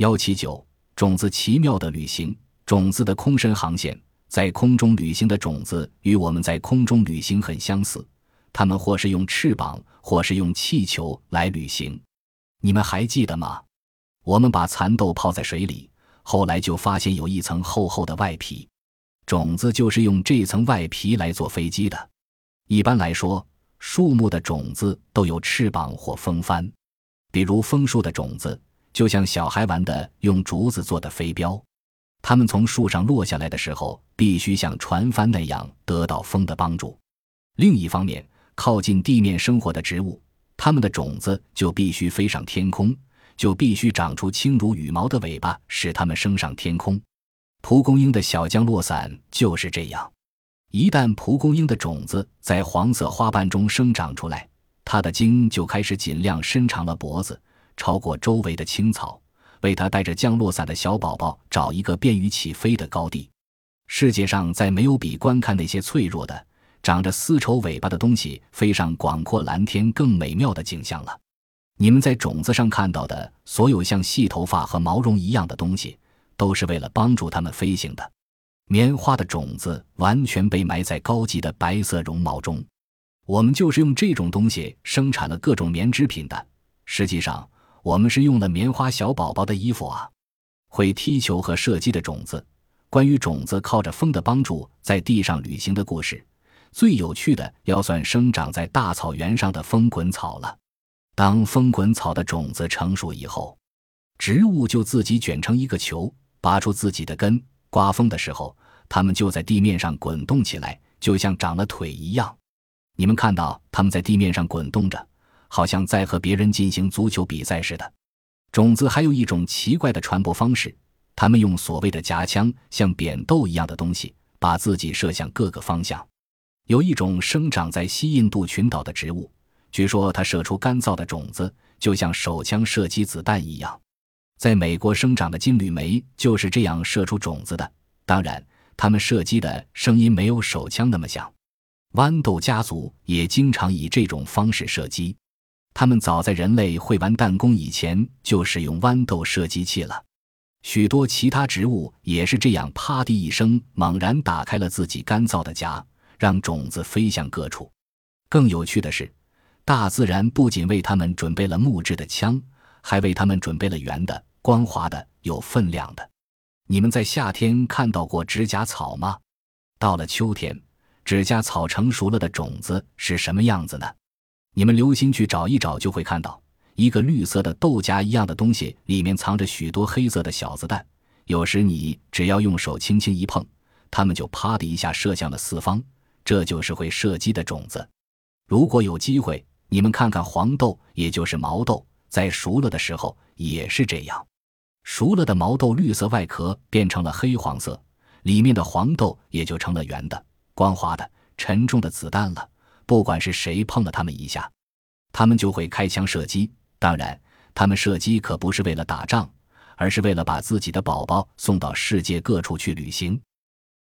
幺七九，种子奇妙的旅行，种子的空身航线，在空中旅行的种子与我们在空中旅行很相似，它们或是用翅膀，或是用气球来旅行。你们还记得吗？我们把蚕豆泡在水里，后来就发现有一层厚厚的外皮，种子就是用这层外皮来做飞机的。一般来说，树木的种子都有翅膀或风帆，比如枫树的种子。就像小孩玩的用竹子做的飞镖，它们从树上落下来的时候，必须像船帆那样得到风的帮助。另一方面，靠近地面生活的植物，它们的种子就必须飞上天空，就必须长出轻如羽毛的尾巴，使它们升上天空。蒲公英的小降落伞就是这样。一旦蒲公英的种子在黄色花瓣中生长出来，它的茎就开始尽量伸长了脖子。超过周围的青草，为它带着降落伞的小宝宝找一个便于起飞的高地。世界上再没有比观看那些脆弱的、长着丝绸尾巴的东西飞上广阔蓝天更美妙的景象了。你们在种子上看到的所有像细头发和毛绒一样的东西，都是为了帮助它们飞行的。棉花的种子完全被埋在高级的白色绒毛中，我们就是用这种东西生产了各种棉织品的。实际上。我们是用了棉花小宝宝的衣服啊！会踢球和射击的种子，关于种子靠着风的帮助在地上旅行的故事，最有趣的要算生长在大草原上的风滚草了。当风滚草的种子成熟以后，植物就自己卷成一个球，拔出自己的根。刮风的时候，它们就在地面上滚动起来，就像长了腿一样。你们看到它们在地面上滚动着。好像在和别人进行足球比赛似的。种子还有一种奇怪的传播方式，他们用所谓的夹枪，像扁豆一样的东西，把自己射向各个方向。有一种生长在西印度群岛的植物，据说它射出干燥的种子，就像手枪射击子弹一样。在美国生长的金缕梅就是这样射出种子的。当然，它们射击的声音没有手枪那么响。豌豆家族也经常以这种方式射击。他们早在人类会玩弹弓以前就使用豌豆射击器了。许多其他植物也是这样，啪的一声，猛然打开了自己干燥的家，让种子飞向各处。更有趣的是，大自然不仅为它们准备了木质的枪，还为它们准备了圆的、光滑的、有分量的。你们在夏天看到过指甲草吗？到了秋天，指甲草成熟了的种子是什么样子呢？你们留心去找一找，就会看到一个绿色的豆荚一样的东西，里面藏着许多黑色的小子弹。有时你只要用手轻轻一碰，它们就啪的一下射向了四方。这就是会射击的种子。如果有机会，你们看看黄豆，也就是毛豆，在熟了的时候也是这样。熟了的毛豆绿色外壳变成了黑黄色，里面的黄豆也就成了圆的、光滑的、沉重的子弹了。不管是谁碰了他们一下，他们就会开枪射击。当然，他们射击可不是为了打仗，而是为了把自己的宝宝送到世界各处去旅行。